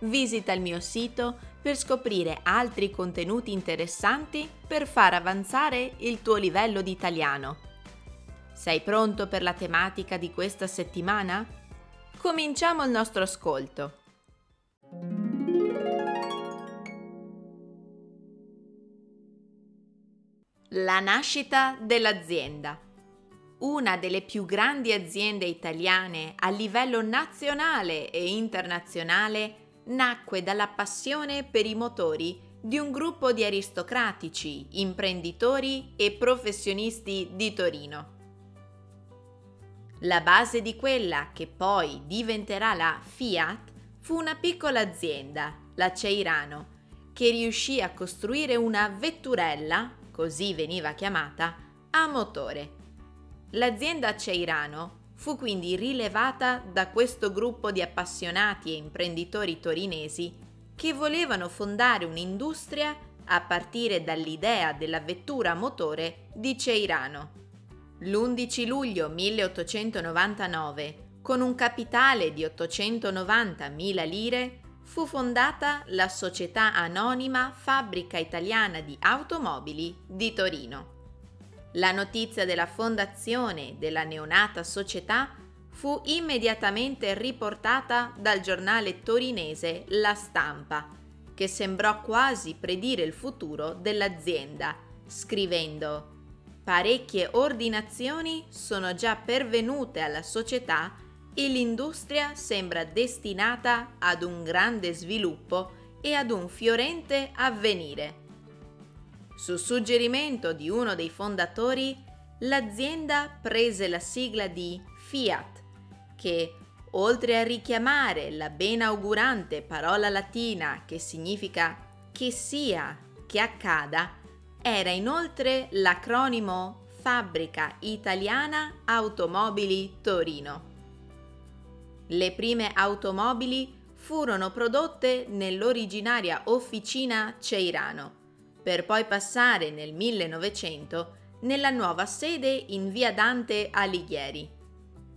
visita il mio sito per scoprire altri contenuti interessanti per far avanzare il tuo livello di italiano. Sei pronto per la tematica di questa settimana? Cominciamo il nostro ascolto. La nascita dell'azienda. Una delle più grandi aziende italiane a livello nazionale e internazionale nacque dalla passione per i motori di un gruppo di aristocratici, imprenditori e professionisti di Torino. La base di quella che poi diventerà la Fiat fu una piccola azienda, la Ceirano, che riuscì a costruire una vetturella, così veniva chiamata, a motore. L'azienda Ceirano fu quindi rilevata da questo gruppo di appassionati e imprenditori torinesi che volevano fondare un'industria a partire dall'idea della vettura a motore di Ceirano. L'11 luglio 1899, con un capitale di 890.000 lire, fu fondata la società anonima Fabbrica Italiana di Automobili di Torino. La notizia della fondazione della neonata società fu immediatamente riportata dal giornale torinese La Stampa, che sembrò quasi predire il futuro dell'azienda, scrivendo Parecchie ordinazioni sono già pervenute alla società e l'industria sembra destinata ad un grande sviluppo e ad un fiorente avvenire. Su suggerimento di uno dei fondatori, l'azienda prese la sigla di Fiat, che, oltre a richiamare la benaugurante parola latina che significa che sia, che accada, era inoltre l'acronimo Fabbrica Italiana Automobili Torino. Le prime automobili furono prodotte nell'originaria officina Ceirano per poi passare nel 1900 nella nuova sede in via Dante Alighieri.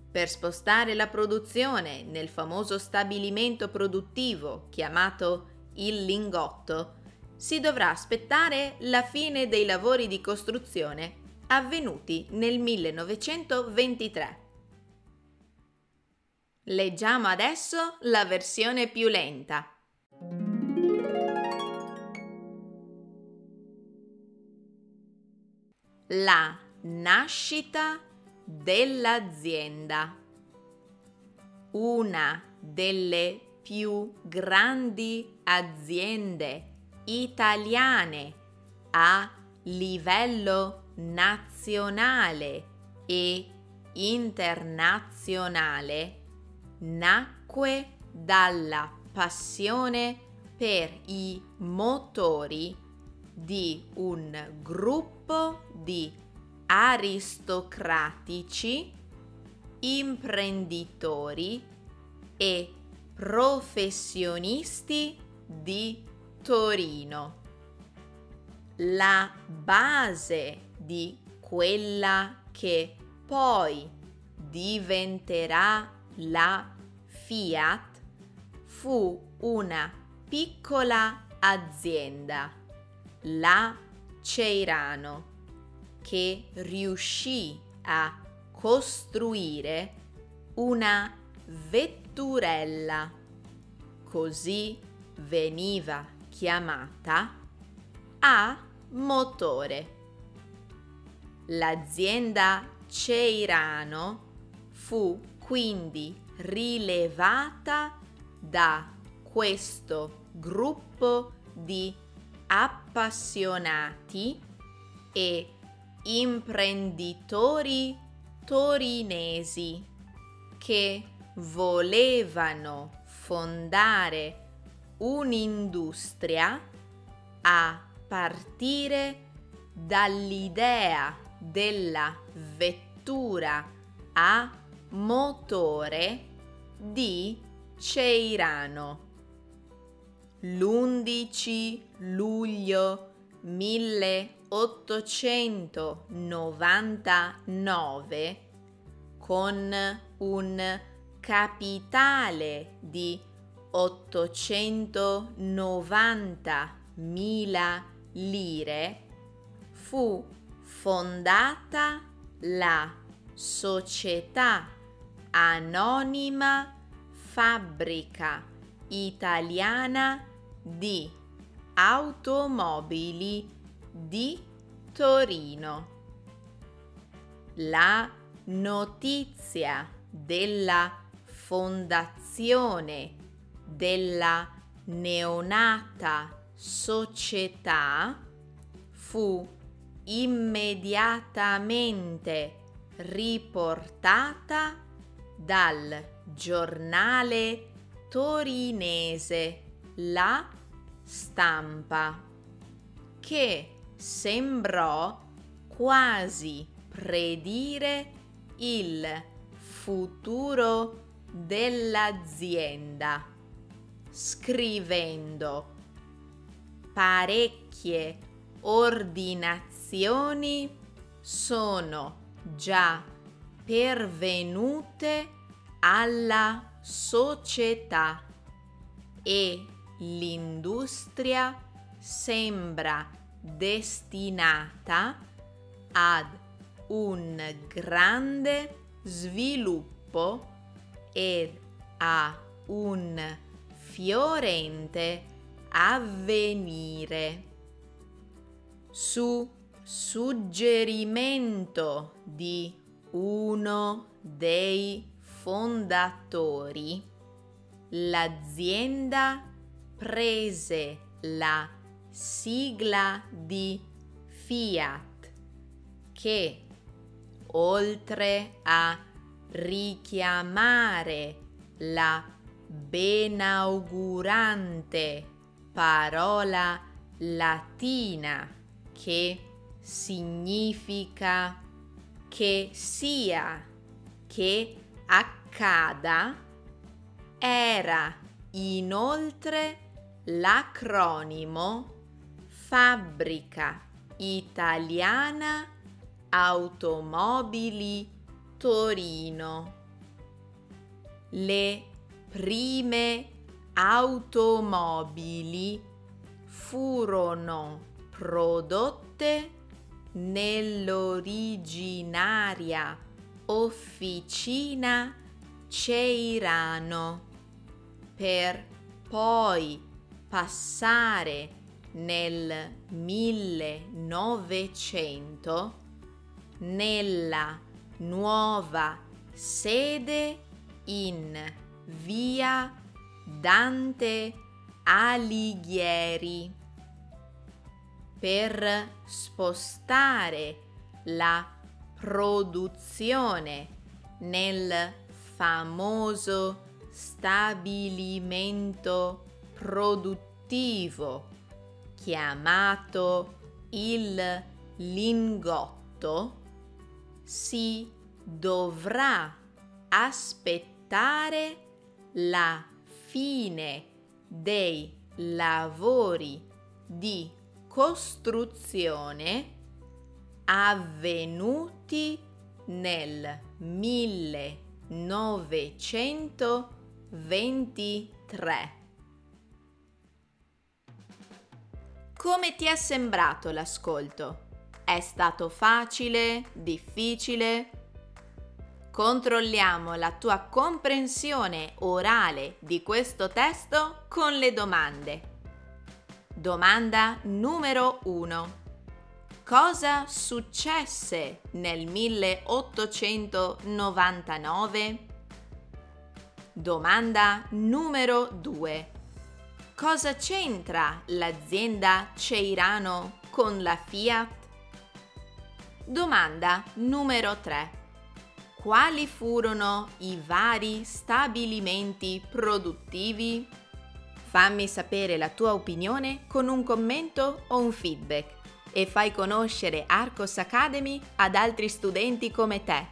Per spostare la produzione nel famoso stabilimento produttivo chiamato Il Lingotto, si dovrà aspettare la fine dei lavori di costruzione avvenuti nel 1923. Leggiamo adesso la versione più lenta. La nascita dell'azienda. Una delle più grandi aziende italiane a livello nazionale e internazionale nacque dalla passione per i motori di un gruppo di aristocratici, imprenditori e professionisti di Torino. La base di quella che poi diventerà la Fiat fu una piccola azienda la Ceirano, che riuscì a costruire una vetturella, così veniva chiamata, a motore. L'azienda Ceirano fu quindi rilevata da questo gruppo di appassionati e imprenditori torinesi che volevano fondare un'industria a partire dall'idea della vettura a motore di Ceirano. L'11 luglio 1899 con un capitale di 890.000 lire fu fondata la società anonima fabbrica italiana di automobili di Torino. La notizia della fondazione della neonata società fu immediatamente riportata dal giornale torinese La Stampa, che sembrò quasi predire il futuro dell'azienda, scrivendo parecchie ordinazioni sono già pervenute alla società e l'industria sembra destinata ad un grande sviluppo ed a un fiorente avvenire. Su suggerimento di uno dei fondatori, l'azienda prese la sigla di Fiat che oltre a richiamare la benaugurante parola latina che significa che sia che accada era inoltre l'acronimo Fabbrica Italiana Automobili Torino. Le prime automobili furono prodotte nell'originaria officina Ceirano per poi passare nel 1900 nella nuova sede in via Dante Alighieri per spostare la produzione nel famoso stabilimento produttivo chiamato il lingotto si dovrà aspettare la fine dei lavori di costruzione avvenuti nel 1923. Come ti è sembrato l'ascolto? È stato facile? Difficile? Controlliamo la tua comprensione orale di questo testo con le domande. Domanda numero 1. Cosa successe nel 1899? Domanda numero 2. Cosa c'entra l'azienda Ceirano con la Fiat? Domanda numero 3. quali furono i vari stabilimenti produttivi? Fammi sapere la tua opinione con un commento o un feedback e fai conoscere Arcos Academy ad altri studenti come te.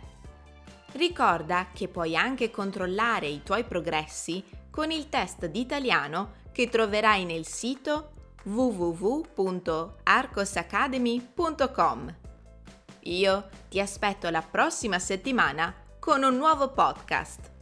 Ricorda che puoi anche controllare i tuoi progressi con il test di italiano che troverai nel sito www.arcosacademy.com. Io ti aspetto la prossima settimana con un nuovo podcast.